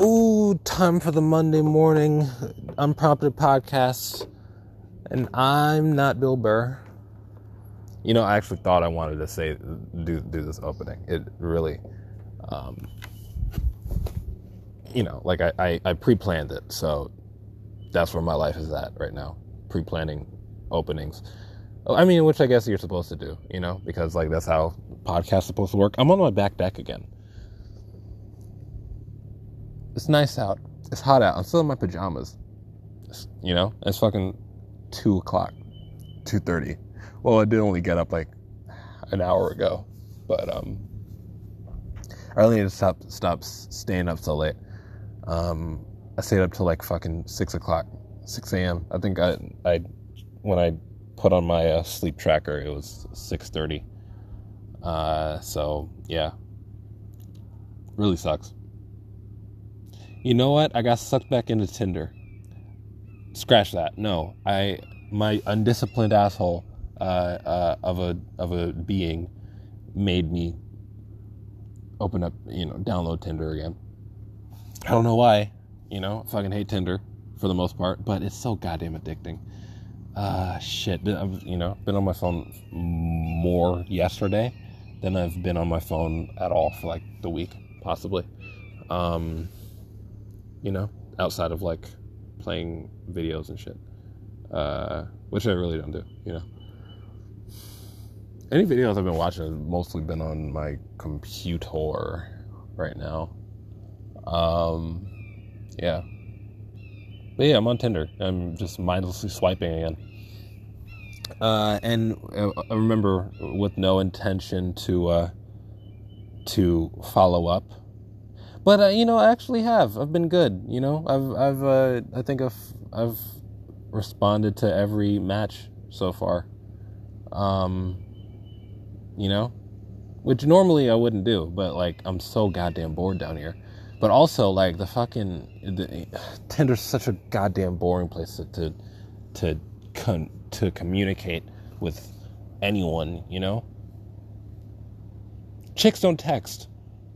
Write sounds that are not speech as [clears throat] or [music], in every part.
Ooh, time for the Monday morning unprompted podcast. And I'm not Bill Burr. You know, I actually thought I wanted to say do do this opening. It really um you know, like I, I, I pre planned it, so that's where my life is at right now. Pre planning openings. I mean, which I guess you're supposed to do, you know, because like that's how podcasts supposed to work. I'm on my back deck again. It's nice out. It's hot out. I'm still in my pajamas. It's, you know, it's fucking two o'clock, two thirty. Well, I did only get up like an hour ago, but um, I really need to stop stop staying up so late. Um, I stayed up till like fucking six o'clock, six a.m. I think I I when I put on my uh, sleep tracker, it was six thirty. Uh, so yeah, really sucks. You know what? I got sucked back into Tinder. Scratch that. No, I my undisciplined asshole uh, uh, of a of a being made me open up, you know, download Tinder again. I don't know why. You know, I fucking hate Tinder for the most part, but it's so goddamn addicting. Uh, shit. I've, you know, been on my phone more yesterday than I've been on my phone at all for like the week, possibly. Um, you know, outside of like playing videos and shit, uh, which I really don't do, you know. Any videos I've been watching have mostly been on my computer right now. Um, yeah. But yeah, I'm on Tinder. I'm just mindlessly swiping again. Uh, and uh, I remember with no intention to uh, to follow up but uh, you know, I actually have. I've been good. You know, I've I've uh, I think I've I've responded to every match so far. Um, you know, which normally I wouldn't do, but like I'm so goddamn bored down here. But also like the fucking the, [sighs] Tinder's such a goddamn boring place to to to, con, to communicate with anyone. You know, chicks don't text,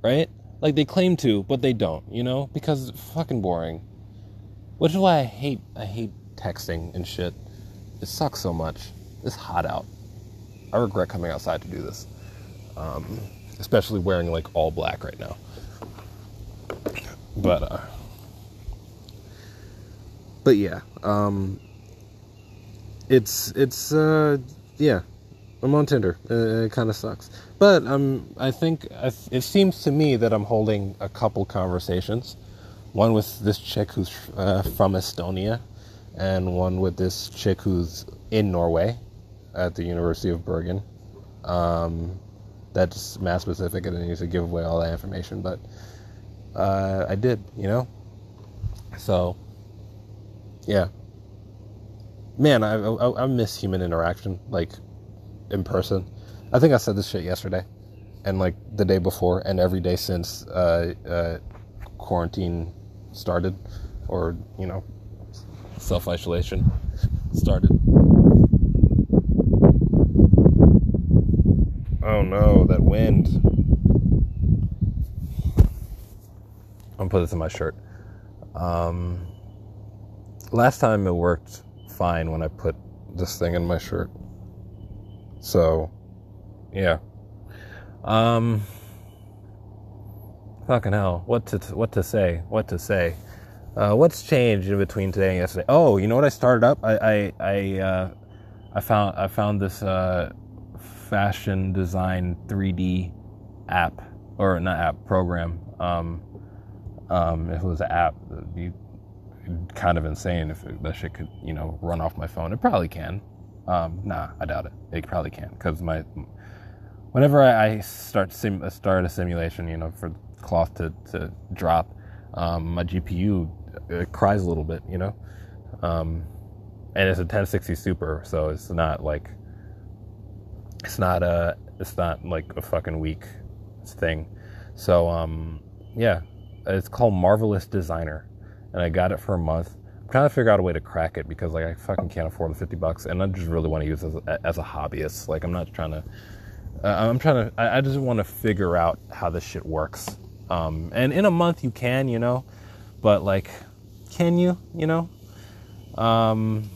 right? Like they claim to, but they don't, you know? Because it's fucking boring. Which is why I hate I hate texting and shit. It sucks so much. It's hot out. I regret coming outside to do this. Um, especially wearing like all black right now. But uh But yeah, um it's it's uh yeah, I'm on Tinder. Uh, it kind of sucks, but um, I think it seems to me that I'm holding a couple conversations. One with this chick who's uh, from Estonia, and one with this chick who's in Norway, at the University of Bergen. Um, that's mass specific. I didn't need to give away all that information, but uh, I did. You know, so yeah, man, I, I I miss human interaction. Like in person. I think I said this shit yesterday, and like the day before, and every day since uh, uh, quarantine started, or you know, self isolation started. Oh no, that wind! I'm gonna put this in my shirt. Um, last time it worked fine when I put this thing in my shirt. So, yeah. Um, fucking hell, what to what to say? What to say? Uh, what's changed in between today and yesterday? Oh, you know what? I started up. I I I, uh, I found I found this uh, fashion design 3D app or not app program. Um, um, if it was an app, it'd be kind of insane if it, that shit could you know run off my phone. It probably can. Um, nah, I doubt it. It probably can't because my whenever I start sim, start a simulation, you know, for cloth to to drop, um, my GPU cries a little bit, you know, um, and it's a 1060 Super, so it's not like it's not a it's not like a fucking weak thing. So um, yeah, it's called Marvelous Designer, and I got it for a month trying to figure out a way to crack it because like I fucking can't afford the fifty bucks, and I just really want to use it as a, as a hobbyist. Like I'm not trying to. Uh, I'm trying to. I, I just want to figure out how this shit works. Um, and in a month you can, you know, but like, can you, you know? Um,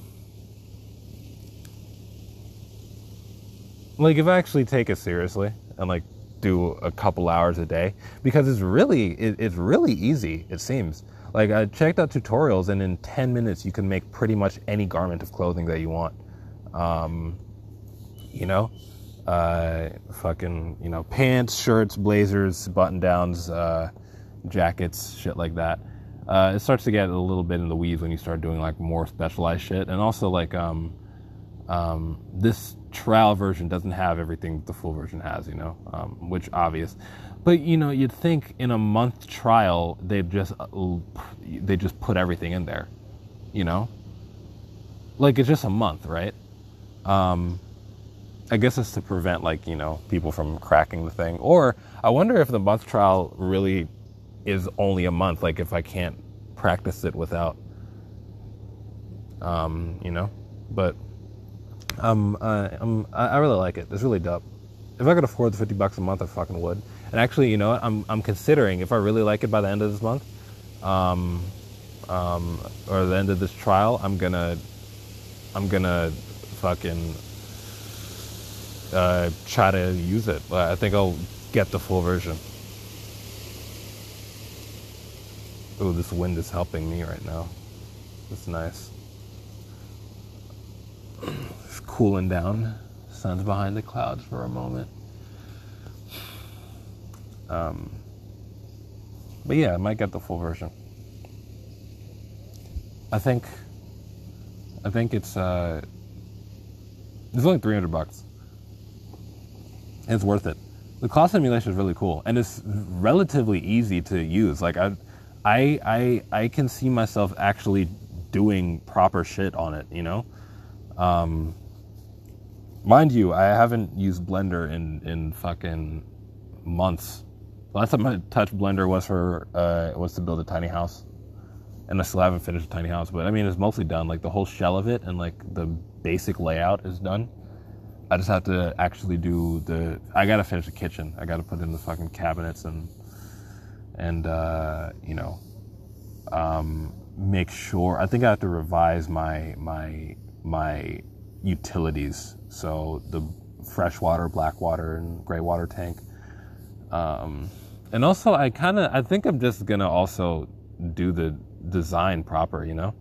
like if I actually take it seriously and like do a couple hours a day, because it's really, it, it's really easy. It seems like I checked out tutorials and in 10 minutes you can make pretty much any garment of clothing that you want. Um, you know, uh, fucking, you know, pants, shirts, blazers, button downs, uh, jackets, shit like that. Uh, it starts to get a little bit in the weeds when you start doing like more specialized shit. And also, like, um, um, this trial version doesn't have everything the full version has, you know, um, which obvious. But you know, you'd think in a month trial they'd just uh, they just put everything in there, you know. Like it's just a month, right? Um, I guess it's to prevent like you know people from cracking the thing. Or I wonder if the month trial really is only a month. Like if I can't practice it without, um, you know. But um, uh, um, I, I really like it. It's really dope. If I could afford the fifty bucks a month, I fucking would. And actually, you know what? I'm I'm considering if I really like it by the end of this month, um, um, or the end of this trial, I'm gonna I'm gonna fucking uh, try to use it. I think I'll get the full version. Oh, this wind is helping me right now. It's nice. It's cooling down. Sun's behind the clouds for a moment. Um, but yeah, I might get the full version. I think. I think it's uh, it's only three hundred bucks. It's worth it. The cloth simulation is really cool, and it's relatively easy to use. Like I, I, I, I can see myself actually doing proper shit on it. You know, um, mind you, I haven't used Blender in in fucking months. The last time I touched Blender was for uh, was to build a tiny house, and I still haven't finished a tiny house. But I mean, it's mostly done. Like the whole shell of it and like the basic layout is done. I just have to actually do the. I gotta finish the kitchen. I gotta put in the fucking cabinets and and uh, you know um, make sure. I think I have to revise my my my utilities. So the freshwater, black water, and gray water tank. Um, and also, I kind of I think I'm just gonna also do the design proper. You know,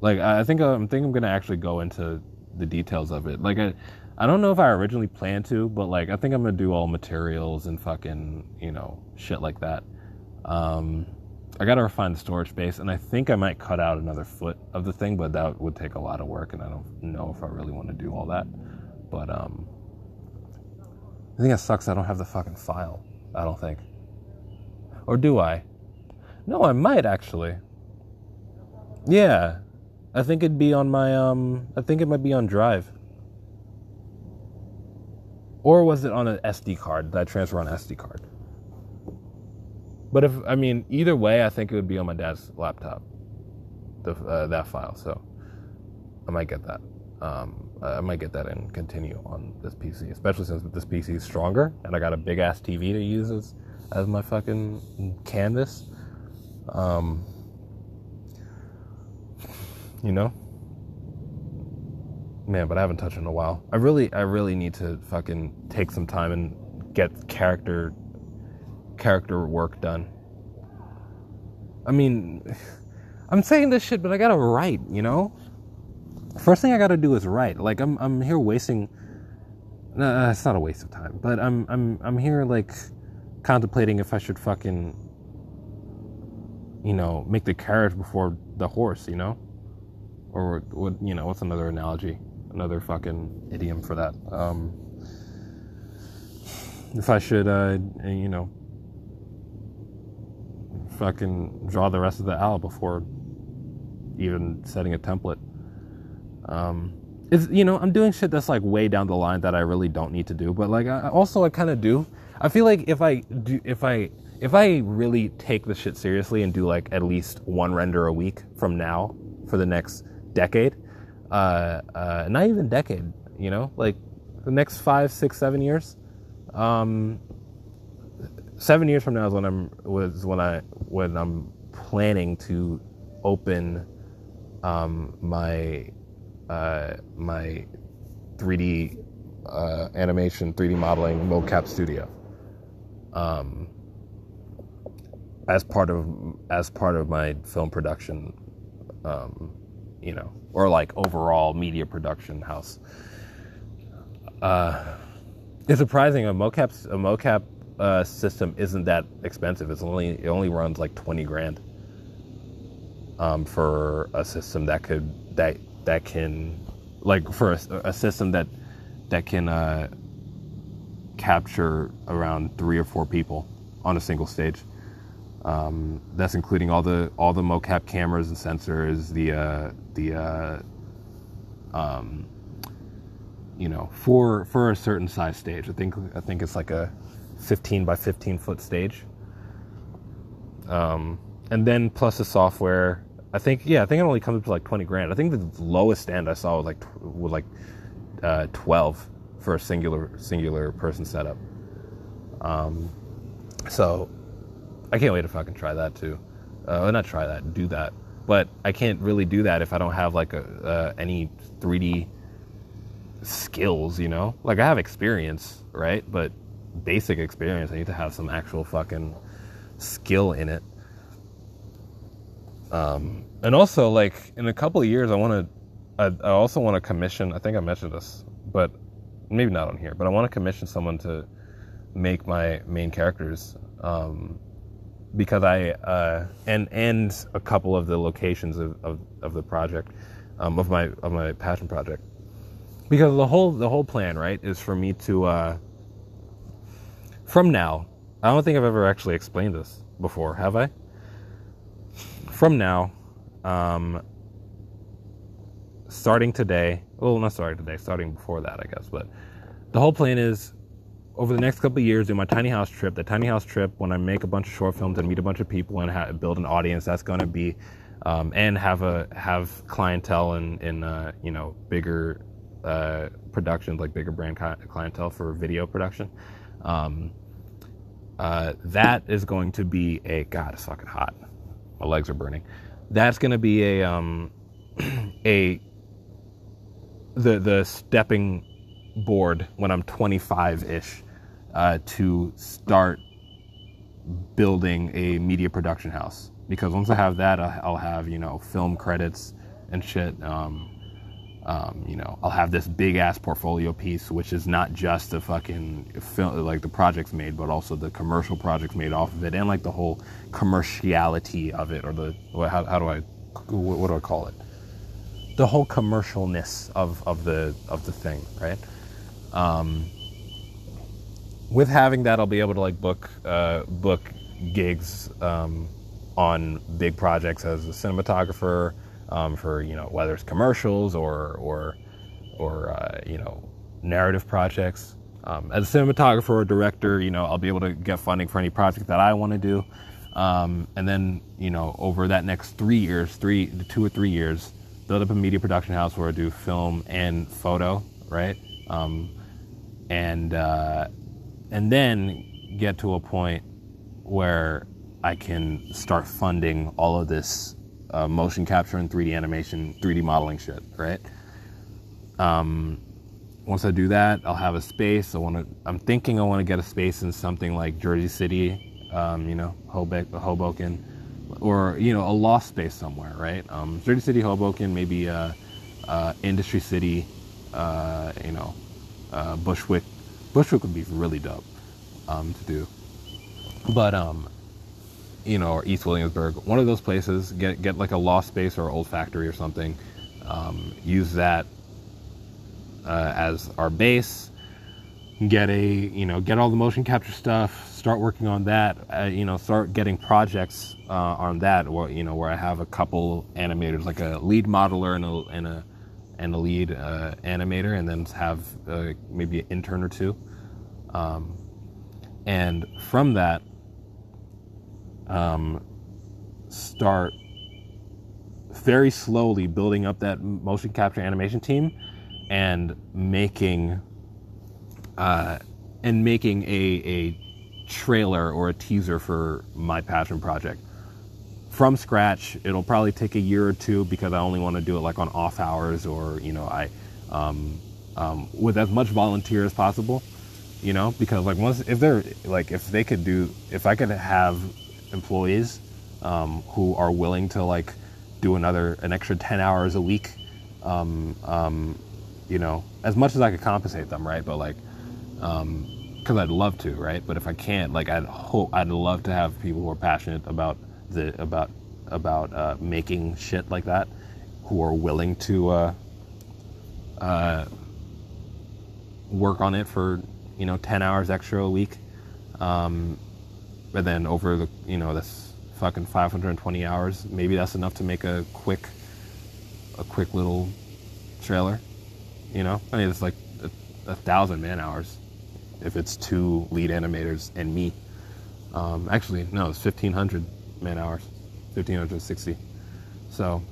like I think I'm think I'm gonna actually go into the details of it. Like I I don't know if I originally planned to, but like I think I'm gonna do all materials and fucking you know shit like that. Um, I gotta refine the storage space, and I think I might cut out another foot of the thing, but that would take a lot of work, and I don't know if I really want to do all that. But um, I think it sucks. I don't have the fucking file. I don't think, or do I? No, I might actually. Yeah, I think it'd be on my um. I think it might be on Drive. Or was it on an SD card that I transfer on SD card? But if I mean either way, I think it would be on my dad's laptop, the, uh, that file. So I might get that. Um, I might get that and continue on this PC, especially since this PC is stronger and I got a big ass TV to use as as my fucking canvas. Um, you know man, but I haven't touched in a while. I really, I really need to fucking take some time and get character, character work done. I mean, [sighs] I'm saying this shit, but I gotta write, you know? First thing I gotta do is write. Like, I'm, I'm here wasting, no, it's not a waste of time, but I'm, I'm, I'm here like contemplating if I should fucking, you know, make the carriage before the horse, you know? Or what, you know, what's another analogy? another fucking idiom for that. Um, if I should, uh, you know, fucking draw the rest of the owl before even setting a template. Um, it's you know I'm doing shit that's like way down the line that I really don't need to do, but like I, also I kind of do. I feel like if I do if I if I really take the shit seriously and do like at least one render a week from now for the next decade, uh, uh, not even decade, you know, like the next five, six, seven years, um, seven years from now is when I'm was when I when I'm planning to open um, my uh, my 3D uh, animation, 3D modeling mocap studio. Um, as part of as part of my film production, um, you know, or like overall media production house. Uh, it's surprising a mocap a mocap uh, system isn't that expensive. It's only it only runs like twenty grand um, for a system that could that that can like for a, a system that that can uh, capture around three or four people on a single stage. Um, that's including all the all the mocap cameras and sensors, the uh, the uh, um, you know for for a certain size stage. I think I think it's like a 15 by 15 foot stage. Um, and then plus the software. I think yeah, I think it only comes up to like 20 grand. I think the lowest end I saw was like was like uh, 12 for a singular singular person setup. Um, so I can't wait to fucking try that too. Uh, not try that, do that. But I can't really do that if I don't have like a, uh, any 3D skills, you know? Like I have experience, right? But basic experience, I need to have some actual fucking skill in it. Um, and also, like in a couple of years, I want to. I, I also want to commission. I think I mentioned this, but maybe not on here. But I want to commission someone to make my main characters. Um, because I uh, and and a couple of the locations of, of, of the project um, of my of my passion project because the whole the whole plan right is for me to uh, from now I don't think I've ever actually explained this before have I from now um, starting today well not starting today starting before that I guess but the whole plan is over the next couple years do my tiny house trip. The tiny house trip, when I make a bunch of short films and meet a bunch of people and ha- build an audience, that's going to be, um, and have a have clientele in in uh, you know bigger uh, productions like bigger brand clientele for video production. Um, uh, that is going to be a God. It's fucking hot. My legs are burning. That's going to be a um, [clears throat] a the the stepping board when I'm 25 ish uh, to start building a media production house because once I have that, I'll have you know film credits and shit. Um, um, you know, I'll have this big ass portfolio piece, which is not just the fucking film, like the projects made, but also the commercial projects made off of it, and like the whole commerciality of it, or the how, how do I, what do I call it? The whole commercialness of of the of the thing, right? Um, with having that, I'll be able to like book uh, book gigs um, on big projects as a cinematographer um, for you know whether it's commercials or or or uh, you know narrative projects. Um, as a cinematographer or director, you know I'll be able to get funding for any project that I want to do, um, and then you know over that next three years, three two or three years, build up a media production house where I do film and photo, right? Um, and uh, and then get to a point where I can start funding all of this uh, motion capture and 3D animation, 3D modeling shit, right? Um, once I do that, I'll have a space. I want to. I'm thinking I want to get a space in something like Jersey City, um, you know, Hoboken, or you know, a lost space somewhere, right? Um, Jersey City, Hoboken, maybe uh, uh, Industry City, uh, you know, uh, Bushwick. Bushwick would be really dope um, to do. But um, you know, or East Williamsburg, one of those places. Get get like a lost space or old factory or something. Um, use that uh, as our base. Get a you know get all the motion capture stuff. Start working on that. Uh, you know, start getting projects uh, on that. Or you know, where I have a couple animators, like a lead modeler and a and a and a lead uh, animator, and then have uh, maybe an intern or two. Um, and from that, um, start very slowly building up that motion capture animation team and making uh, and making a, a trailer or a teaser for my passion project from scratch. It'll probably take a year or two because I only want to do it like on off hours or you know I um, um, with as much volunteer as possible. You know because like once if they're like if they could do if I could have employees um, who are willing to like do another an extra 10 hours a week um, um, you know as much as i could compensate them right but like because um, i'd love to right? But if i can't like i'd hope i'd love to have people who are passionate about the about about uh, making shit like that who are willing to uh, uh, work on it for you know 10 hours extra a week um, but then over the you know this fucking 520 hours maybe that's enough to make a quick a quick little trailer you know? I mean it's like a, a thousand man hours if it's two lead animators and me. Um, actually no it's 1500 man hours 1560 so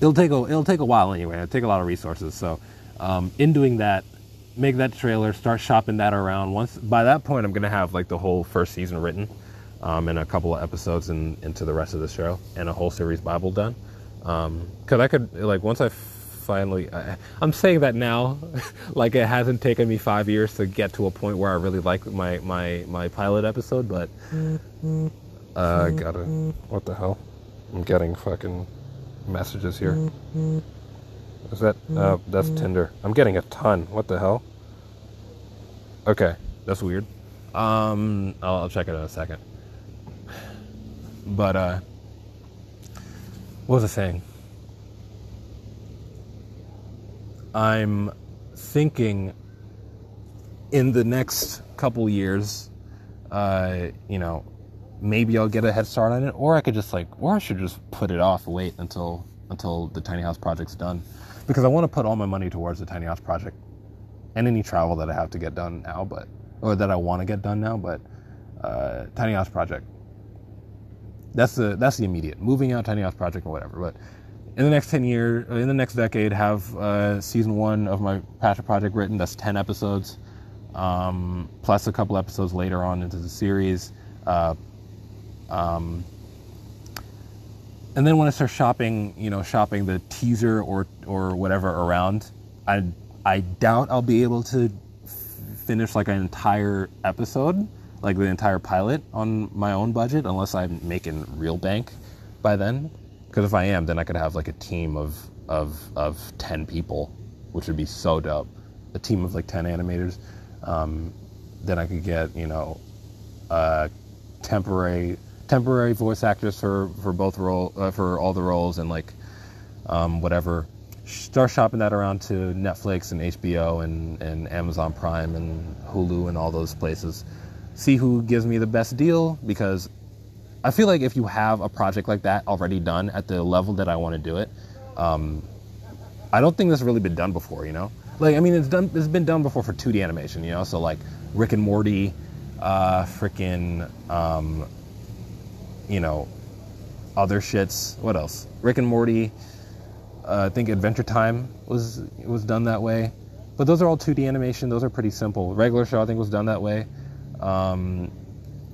it'll take a it'll take a while anyway. It'll take a lot of resources. So um, in doing that make that trailer start shopping that around. Once by that point i'm gonna have like the whole first season written um, and a couple of episodes in, into the rest of the show and a whole series bible done. Because um, i could like once i finally I, i'm saying that now [laughs] like it hasn't taken me five years to get to a point where i really like my my my pilot episode but uh, i gotta what the hell? I'm getting fucking messages here. Is that uh, that's tinder. I'm getting a ton. What the hell? Okay that's weird. Um I'll, I'll check it in a second. [sighs] But uh what was i saying i'm thinking in the next couple years uh you know maybe i'll get a head start on it or i could just like or i should just put it off wait until until the tiny house project's done because i want to put all my money towards the tiny house project and any travel that i have to get done now but or that i want to get done now but uh, tiny house project that's the that's the immediate moving out tiny house project or whatever. But in the next ten years, in the next decade, have uh, season one of my passion project written. That's ten episodes, um, plus a couple episodes later on into the series. Uh, um, and then when I start shopping, you know, shopping the teaser or or whatever around, I I doubt I'll be able to f- finish like an entire episode like the entire pilot on my own budget unless I'm making real bank by then. Because if I am, then I could have like a team of of of ten people, which would be so dope. A team of like ten animators. Um, then I could get you know, uh, temporary temporary voice actors for for both role uh, for all the roles and like um, whatever. Start shopping that around to Netflix and HBO and, and Amazon Prime and Hulu and all those places see who gives me the best deal because I feel like if you have a project like that already done at the level that I want to do it, um, I don't think that's really been done before. You know, like I mean, it's done. It's been done before for 2D animation. You know, so like Rick and Morty, uh, freaking, um, you know, other shits. What else? Rick and Morty. Uh, I think Adventure Time was was done that way, but those are all 2D animation. Those are pretty simple. Regular Show I think was done that way. Um,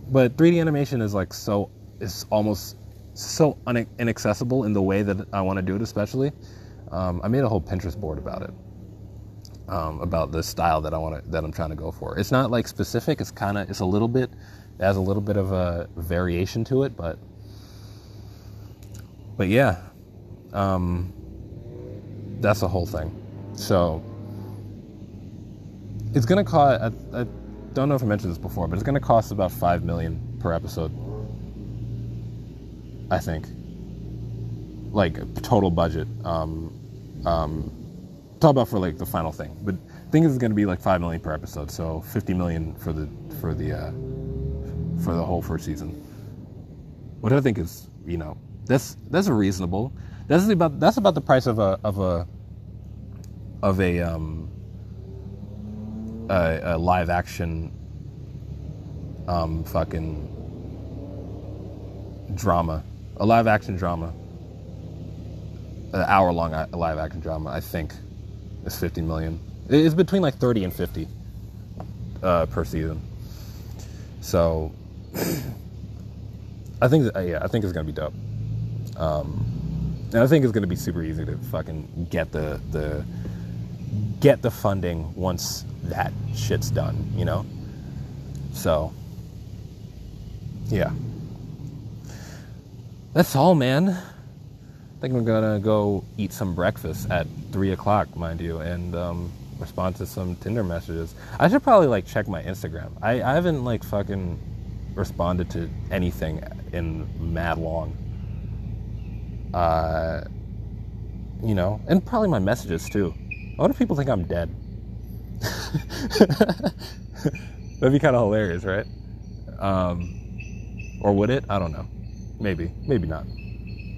but 3D animation is like so is almost so un- inaccessible in the way that I want to do it, especially. Um, I made a whole Pinterest board about it, um, about the style that I want to that I'm trying to go for. It's not like specific. It's kind of it's a little bit it has a little bit of a variation to it, but but yeah, um, that's the whole thing. So it's gonna cost. I, I don't know if I mentioned this before, but it's going to cost about five million per episode. I think, like total budget. Um, um, talk about for like the final thing, but I think it's going to be like five million per episode, so fifty million for the for the uh, for the whole first season. What I think is, you know, that's that's reasonable. That's about that's about the price of a of a of a um, a, a live action um, fucking drama, a live action drama, an hour long live action drama. I think is 50 million. It's between like 30 and 50 uh, per season. So, [clears throat] I think yeah, I think it's gonna be dope. Um, and I think it's gonna be super easy to fucking get the the get the funding once that shit's done, you know. So, yeah, that's all, man. I think I'm gonna go eat some breakfast at three o'clock, mind you, and um, respond to some Tinder messages. I should probably like check my Instagram. I, I haven't like fucking responded to anything in mad long. Uh, you know, and probably my messages too. What if people think I'm dead? [laughs] That'd be kind of hilarious, right? Um, or would it? I don't know. Maybe, maybe not.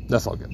That's all good.